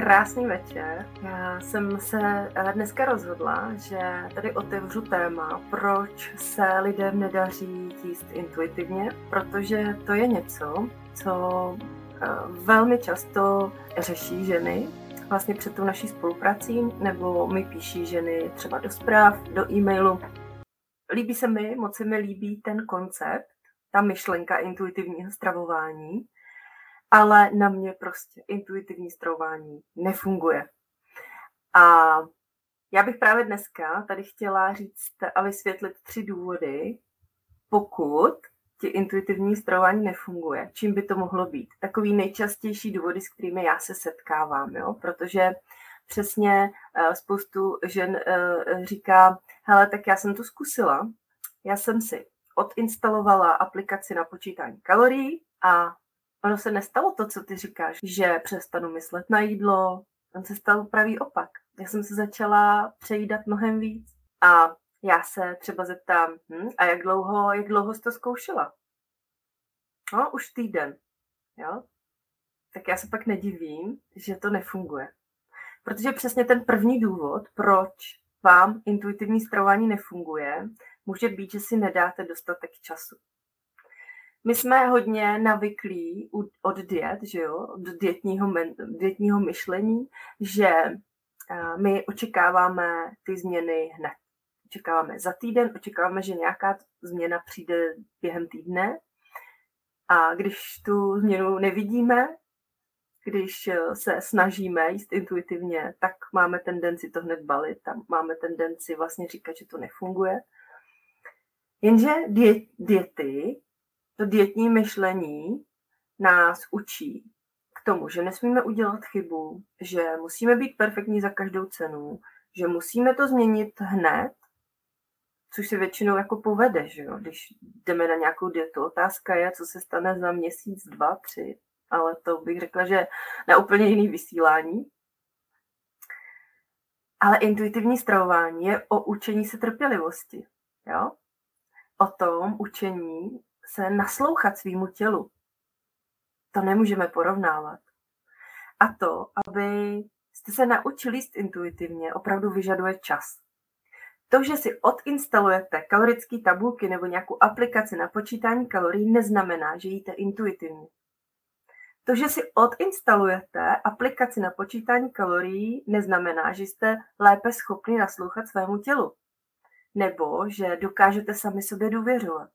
Krásný večer. Já jsem se eh, dneska rozhodla, že tady otevřu téma, proč se lidem nedaří jíst intuitivně, protože to je něco, co eh, velmi často řeší ženy vlastně před tou naší spoluprací, nebo mi píší ženy třeba do zpráv, do e-mailu. Líbí se mi, moc se mi líbí ten koncept, ta myšlenka intuitivního stravování, ale na mě prostě intuitivní stravování nefunguje. A já bych právě dneska tady chtěla říct a vysvětlit tři důvody, pokud ti intuitivní stravování nefunguje. Čím by to mohlo být? Takový nejčastější důvody, s kterými já se setkávám, jo? protože přesně uh, spoustu žen uh, říká, hele, tak já jsem to zkusila, já jsem si odinstalovala aplikaci na počítání kalorií a ono se nestalo to, co ty říkáš, že přestanu myslet na jídlo, on se stal pravý opak. Já jsem se začala přejídat mnohem víc. A já se třeba zeptám, hm, a jak dlouho, jak dlouho jsi to zkoušela? No, už týden. Jo? Tak já se pak nedivím, že to nefunguje. Protože přesně ten první důvod, proč vám intuitivní stravování nefunguje, může být, že si nedáte dostatek času. My jsme hodně navyklí od diet, že jo, od dietního, dietního myšlení, že my očekáváme ty změny hned. Očekáváme za týden, očekáváme, že nějaká změna přijde během týdne a když tu změnu nevidíme, když e, se snažíme jíst intuitivně, tak máme tendenci to hned balit, tam máme tendenci vlastně říkat, že to nefunguje. Jenže diety to dietní myšlení nás učí k tomu, že nesmíme udělat chybu, že musíme být perfektní za každou cenu, že musíme to změnit hned, což se většinou jako povede, že jo? když jdeme na nějakou dietu. Otázka je, co se stane za měsíc, dva, tři, ale to bych řekla, že na úplně jiný vysílání. Ale intuitivní stravování je o učení se trpělivosti. Jo? O tom učení se naslouchat svýmu tělu. To nemůžeme porovnávat. A to, aby jste se naučili jíst intuitivně, opravdu vyžaduje čas. To, že si odinstalujete kalorické tabulky nebo nějakou aplikaci na počítání kalorií, neznamená, že jíte intuitivně. To, že si odinstalujete aplikaci na počítání kalorií, neznamená, že jste lépe schopni naslouchat svému tělu. Nebo že dokážete sami sobě důvěřovat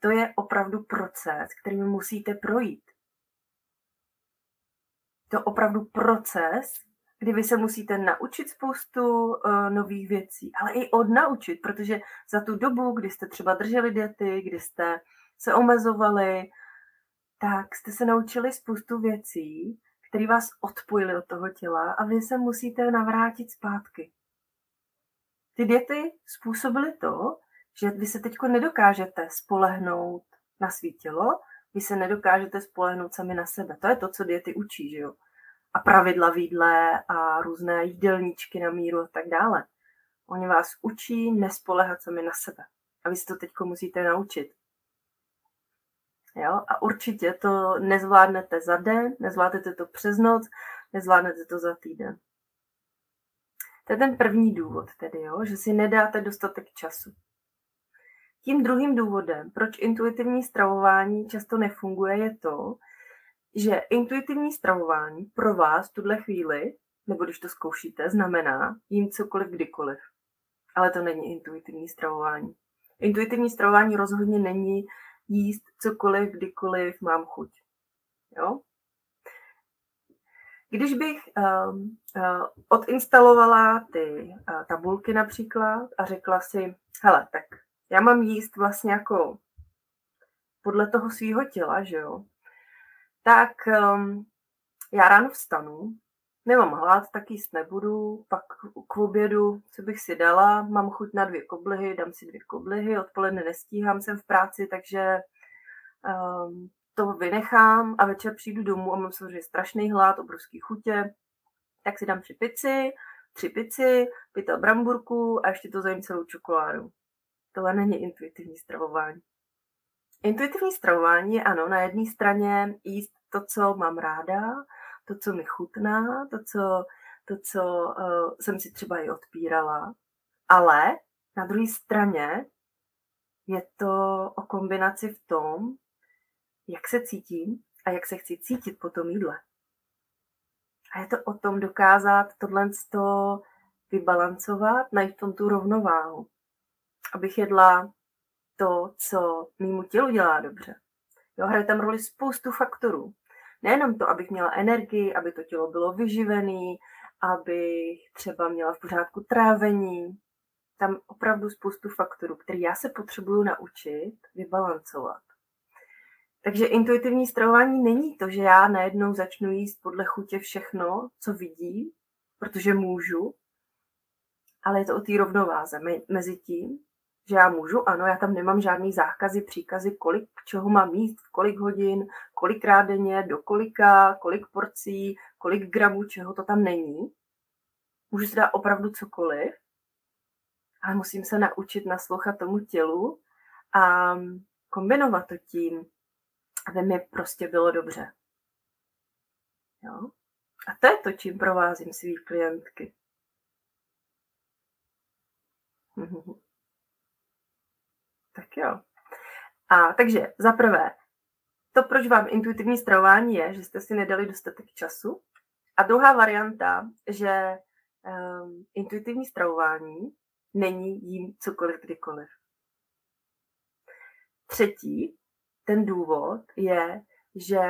to je opravdu proces, kterým musíte projít. To je opravdu proces, kdy vy se musíte naučit spoustu uh, nových věcí, ale i odnaučit, protože za tu dobu, kdy jste třeba drželi diety, kdy jste se omezovali, tak jste se naučili spoustu věcí, které vás odpojily od toho těla a vy se musíte navrátit zpátky. Ty diety způsobily to, že vy se teď nedokážete spolehnout na svý tělo, vy se nedokážete spolehnout sami na sebe. To je to, co diety učí, že jo? A pravidla v a různé jídelníčky na míru a tak dále. Oni vás učí nespolehat sami na sebe. A vy si to teď musíte naučit. Jo? A určitě to nezvládnete za den, nezvládnete to přes noc, nezvládnete to za týden. To je ten první důvod tedy, jo? že si nedáte dostatek času. Tím druhým důvodem, proč intuitivní stravování často nefunguje, je to, že intuitivní stravování pro vás v tuhle chvíli, nebo když to zkoušíte, znamená jím cokoliv kdykoliv. Ale to není intuitivní stravování. Intuitivní stravování rozhodně není jíst cokoliv, kdykoliv mám chuť. Jo? Když bych uh, uh, odinstalovala ty uh, tabulky například a řekla si, hele, tak já mám jíst vlastně jako podle toho svého těla, že jo, tak um, já ráno vstanu, nemám hlad, tak jíst nebudu, pak k obědu, co bych si dala, mám chuť na dvě koblihy, dám si dvě koblihy, odpoledne nestíhám, jsem v práci, takže um, to vynechám a večer přijdu domů a mám samozřejmě strašný hlad, obrovský chutě, tak si dám tři pici, tři pici, pytel bramburku a ještě to zajím celou čokoládu. Tohle není intuitivní stravování. Intuitivní stravování je ano, na jedné straně jíst to, co mám ráda, to, co mi chutná, to, co, to, co uh, jsem si třeba i odpírala. Ale na druhé straně je to o kombinaci v tom, jak se cítím a jak se chci cítit po tom jídle. A je to o tom dokázat tohle vybalancovat, najít tom tu rovnováhu. Abych jedla to, co mýmu tělu dělá dobře. Jo, hraje tam roli spoustu faktorů. Nejenom to, abych měla energii, aby to tělo bylo vyživené, abych třeba měla v pořádku trávení. Tam opravdu spoustu faktorů, které já se potřebuju naučit vybalancovat. Takže intuitivní stravování není to, že já najednou začnu jíst podle chutě všechno, co vidí, protože můžu, ale je to o té rovnováze mezi tím, že já můžu, ano, já tam nemám žádný zákazy, příkazy, kolik čeho mám jíst, kolik hodin, kolikrát denně, do kolika, kolik porcí, kolik gramů, čeho to tam není. Můžu si dát opravdu cokoliv, ale musím se naučit naslouchat tomu tělu a kombinovat to tím, aby mi prostě bylo dobře. Jo? A to je to, čím provázím svý klientky. Tak jo. A takže za prvé, to, proč vám intuitivní stravování je, že jste si nedali dostatek času. A druhá varianta, že um, intuitivní stravování není jím cokoliv kdykoliv. Třetí, ten důvod je, že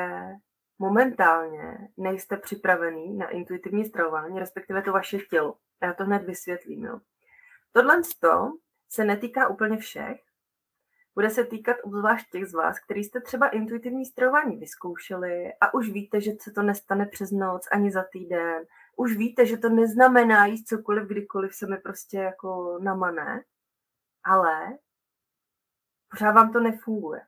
momentálně nejste připravený na intuitivní stravování, respektive to vaše tělo. Já to hned vysvětlím. Jo. Tohle se netýká úplně všech, bude se týkat obzvlášť těch z vás, kteří jste třeba intuitivní stravování vyzkoušeli a už víte, že se to nestane přes noc ani za týden. Už víte, že to neznamená jíst cokoliv, kdykoliv se mi prostě jako namané, ale pořád vám to nefunguje.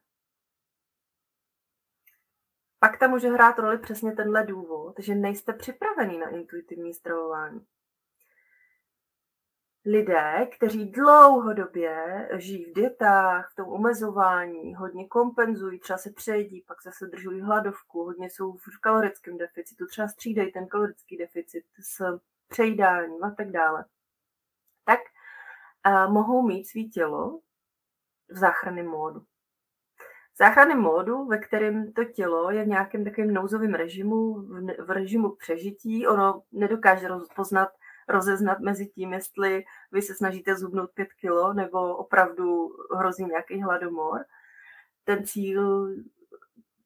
Pak tam může hrát roli přesně tenhle důvod, že nejste připravený na intuitivní stravování lidé, kteří dlouhodobě žijí v dietách, v tom omezování, hodně kompenzují, třeba se přejedí, pak zase držují hladovku, hodně jsou v kalorickém deficitu, třeba střídají ten kalorický deficit s přejídáním a tak dále, tak uh, mohou mít svý tělo v záchranném módu. V záchranném módu, ve kterém to tělo je v nějakém takovém nouzovém režimu, v režimu přežití, ono nedokáže rozpoznat rozeznat mezi tím, jestli vy se snažíte zhubnout pět kilo nebo opravdu hrozí nějaký hladomor. Ten cíl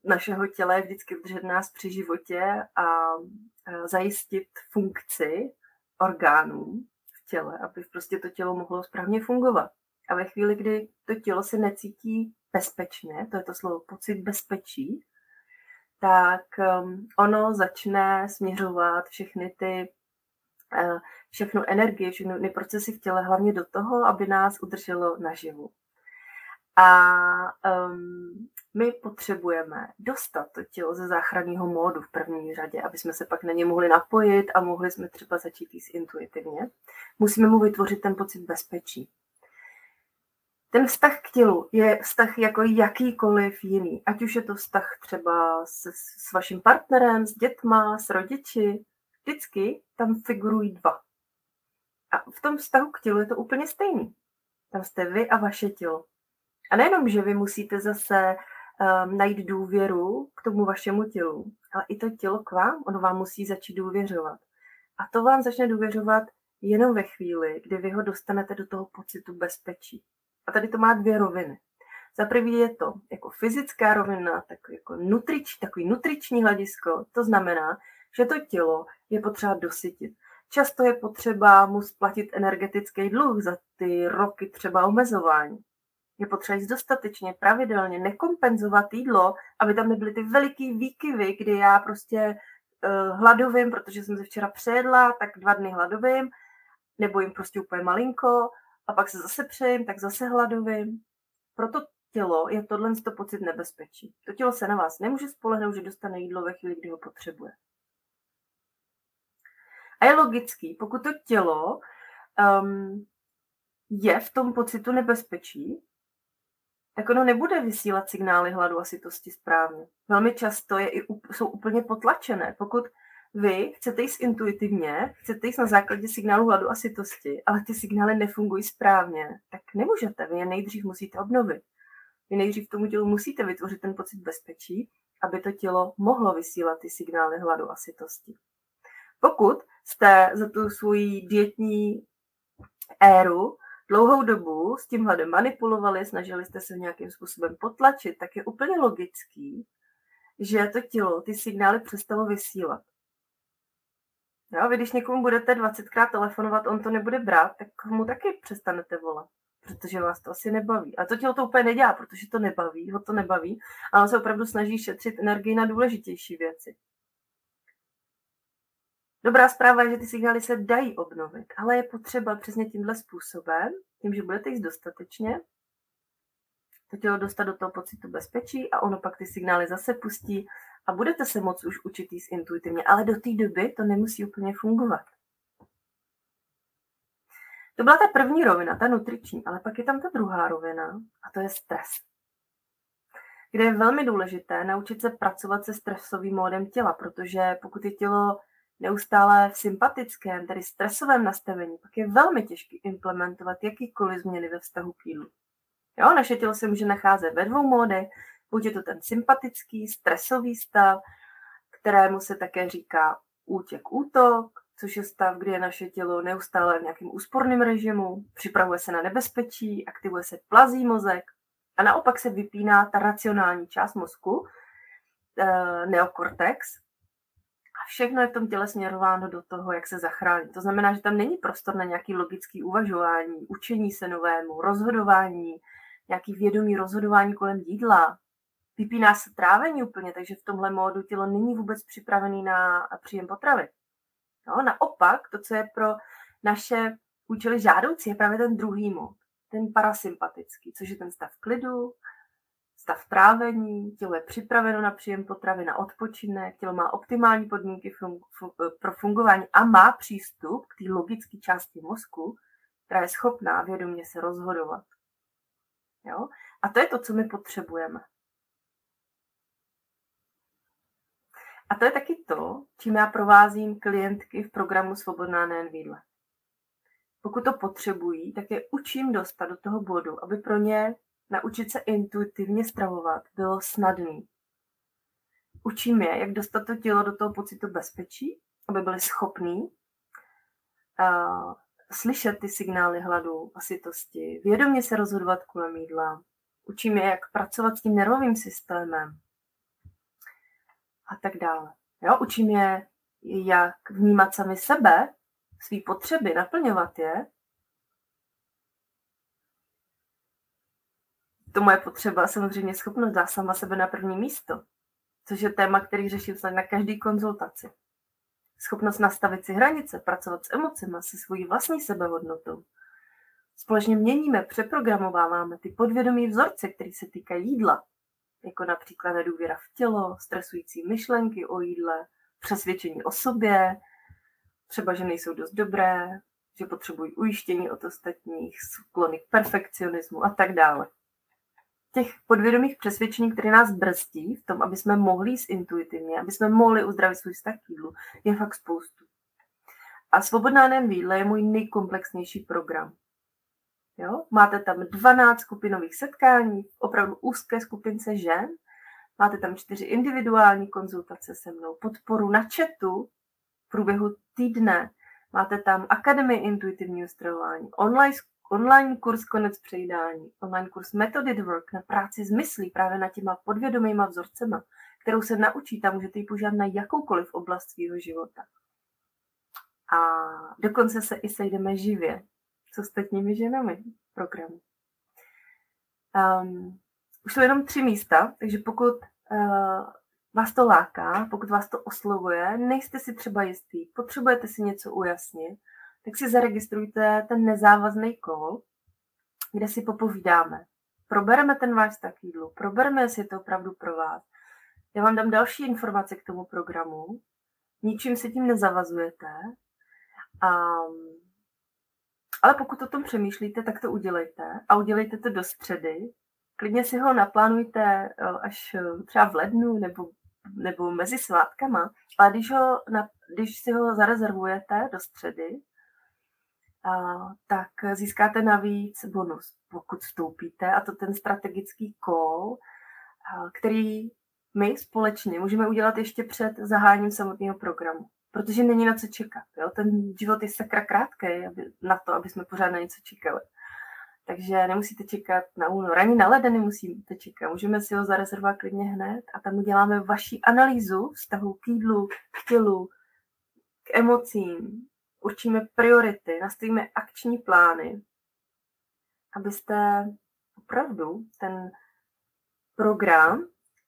našeho těla je vždycky udržet nás při životě a zajistit funkci orgánů v těle, aby prostě to tělo mohlo správně fungovat. A ve chvíli, kdy to tělo se necítí bezpečně, to je to slovo pocit bezpečí, tak um, ono začne směřovat všechny ty všechnu energii, všechny procesy v těle, hlavně do toho, aby nás udrželo naživu. A um, my potřebujeme dostat to tělo ze záchranného módu v první řadě, aby jsme se pak na ně mohli napojit a mohli jsme třeba začít jíst intuitivně. Musíme mu vytvořit ten pocit bezpečí. Ten vztah k tělu je vztah jako jakýkoliv jiný, ať už je to vztah třeba s, s vaším partnerem, s dětma, s rodiči, vždycky tam figurují dva. A v tom vztahu k tělu je to úplně stejný. Tam jste vy a vaše tělo. A nejenom, že vy musíte zase um, najít důvěru k tomu vašemu tělu, ale i to tělo k vám, ono vám musí začít důvěřovat. A to vám začne důvěřovat jenom ve chvíli, kdy vy ho dostanete do toho pocitu bezpečí. A tady to má dvě roviny. Za prvý je to jako fyzická rovina, tak jako nutrič, takový nutriční hledisko. To znamená, že to tělo je potřeba dosytit. Často je potřeba mu splatit energetický dluh za ty roky třeba omezování. Je potřeba jíst dostatečně, pravidelně, nekompenzovat jídlo, aby tam nebyly ty veliký výkyvy, kdy já prostě uh, hladovím, protože jsem se včera přejedla, tak dva dny hladovím, nebo jim prostě úplně malinko, a pak se zase přejím, tak zase hladovím. Proto tělo je tohle to pocit nebezpečí. To tělo se na vás nemůže spolehnout, že dostane jídlo ve chvíli, kdy ho potřebuje. A je logický, pokud to tělo um, je v tom pocitu nebezpečí, tak ono nebude vysílat signály hladu a sytosti správně. Velmi často je i, jsou úplně potlačené. Pokud vy chcete jít intuitivně, chcete jít na základě signálu hladu a sytosti, ale ty signály nefungují správně, tak nemůžete. Vy je nejdřív musíte obnovit. Vy nejdřív tomu tělu musíte vytvořit ten pocit bezpečí, aby to tělo mohlo vysílat ty signály hladu a sytosti. Pokud jste za tu svoji dietní éru dlouhou dobu s tím hladem manipulovali, snažili jste se nějakým způsobem potlačit, tak je úplně logický, že to tělo ty signály přestalo vysílat. Jo, vy když někomu budete 20krát telefonovat, on to nebude brát, tak mu taky přestanete volat, protože vás to asi nebaví. A to tělo to úplně nedělá, protože to nebaví, ho to nebaví, ale on se opravdu snaží šetřit energii na důležitější věci. Dobrá zpráva je, že ty signály se dají obnovit, ale je potřeba přesně tímhle způsobem, tím, že budete jíst dostatečně, to tělo dostat do toho pocitu bezpečí a ono pak ty signály zase pustí a budete se moc už učit jíst intuitivně, ale do té doby to nemusí úplně fungovat. To byla ta první rovina, ta nutriční, ale pak je tam ta druhá rovina a to je stres. Kde je velmi důležité naučit se pracovat se stresovým módem těla, protože pokud je tělo neustále v sympatickém, tedy stresovém nastavení, pak je velmi těžké implementovat jakýkoliv změny ve vztahu k jídlu. Jo, naše tělo se může nacházet ve dvou módech, buď je to ten sympatický, stresový stav, kterému se také říká útěk, útok, což je stav, kdy je naše tělo neustále v nějakém úsporném režimu, připravuje se na nebezpečí, aktivuje se plazí mozek a naopak se vypíná ta racionální část mozku, eh, neokortex, všechno je v tom těle směrováno do toho, jak se zachránit. To znamená, že tam není prostor na nějaký logický uvažování, učení se novému, rozhodování, nějaký vědomý rozhodování kolem jídla. Vypíná se trávení úplně, takže v tomhle módu tělo není vůbec připravený na příjem potravy. No, naopak, to, co je pro naše účely žádoucí, je právě ten druhý mod, ten parasympatický, což je ten stav klidu, stav trávení, tělo je připraveno na příjem potravy, na odpočinek, tělo má optimální podmínky fun- fun- pro fungování a má přístup k té logické části mozku, která je schopná vědomě se rozhodovat. Jo? A to je to, co my potřebujeme. A to je taky to, čím já provázím klientky v programu Svobodná nejen výdle. Pokud to potřebují, tak je učím dostat do toho bodu, aby pro ně naučit se intuitivně stravovat bylo snadný. Učím je, jak dostat to tělo do toho pocitu bezpečí, aby byli schopní uh, slyšet ty signály hladu a sytosti, vědomě se rozhodovat kolem jídla. Učím je, jak pracovat s tím nervovým systémem a tak dále. Jo? Učím je, jak vnímat sami sebe, svý potřeby, naplňovat je to moje potřeba samozřejmě schopnost dá sama sebe na první místo, což je téma, který řeším na každý konzultaci. Schopnost nastavit si hranice, pracovat s emocemi, se svojí vlastní sebehodnotou. Společně měníme, přeprogramováváme ty podvědomí vzorce, které se týkají jídla, jako například nedůvěra v tělo, stresující myšlenky o jídle, přesvědčení o sobě, třeba, že nejsou dost dobré, že potřebují ujištění od ostatních, sklony k perfekcionismu a tak dále těch podvědomých přesvědčení, které nás brzdí v tom, aby jsme mohli jít intuitivně, aby jsme mohli uzdravit svůj vztah k jídlu, je fakt spoustu. A Svobodná nejen výdle je můj nejkomplexnější program. Jo? Máte tam 12 skupinových setkání, opravdu úzké skupince žen, máte tam čtyři individuální konzultace se mnou, podporu na chatu v průběhu týdne, máte tam Akademii intuitivního stravování, online online kurz Konec přejídání, online kurz Methoded Work na práci s myslí právě na těma podvědomýma vzorcema, kterou se naučíte a můžete ji používat na jakoukoliv oblast svého života. A dokonce se i sejdeme živě s ostatními ženami v programu. Um, už jsou jenom tři místa, takže pokud uh, vás to láká, pokud vás to oslovuje, nejste si třeba jistý, potřebujete si něco ujasnit, tak si zaregistrujte ten nezávazný kol, kde si popovídáme. Probereme ten váš vztah jídlu, probereme, jestli je to opravdu pro vás. Já vám dám další informace k tomu programu, ničím se tím nezavazujete, a, ale pokud o tom přemýšlíte, tak to udělejte a udělejte to do středy. Klidně si ho naplánujte eh, až eh, třeba v lednu nebo nebo mezi svátkama, ale když, ho, když si ho zarezervujete do středy, tak získáte navíc bonus, pokud vstoupíte, a to ten strategický call, který my společně můžeme udělat ještě před zahájením samotného programu, protože není na co čekat. Jo? Ten život je sakra krátký aby, na to, aby jsme pořád na něco čekali. Takže nemusíte čekat na únor, ani na leden nemusíte čekat. Můžeme si ho zarezervovat klidně hned a tam uděláme vaši analýzu vztahu k jídlu, k tělu, k emocím, určíme priority, nastavíme akční plány, abyste opravdu ten program,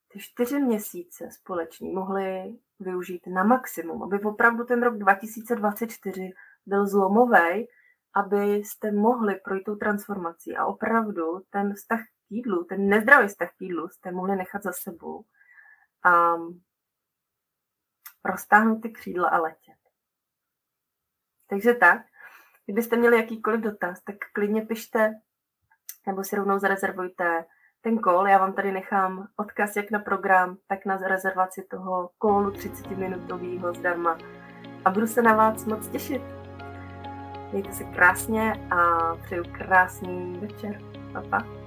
ty čtyři měsíce společně mohli využít na maximum, aby opravdu ten rok 2024 byl zlomový, abyste mohli projít tou transformací a opravdu ten vztah k jídlu, ten nezdravý vztah k jídlu jste mohli nechat za sebou a roztáhnout ty křídla a letět. Takže tak, kdybyste měli jakýkoliv dotaz, tak klidně pište nebo si rovnou zarezervujte ten kol. Já vám tady nechám odkaz jak na program, tak na rezervaci toho kólu 30-minutového zdarma. A budu se na vás moc těšit. Mějte se krásně a přeju krásný večer. Pa, pa.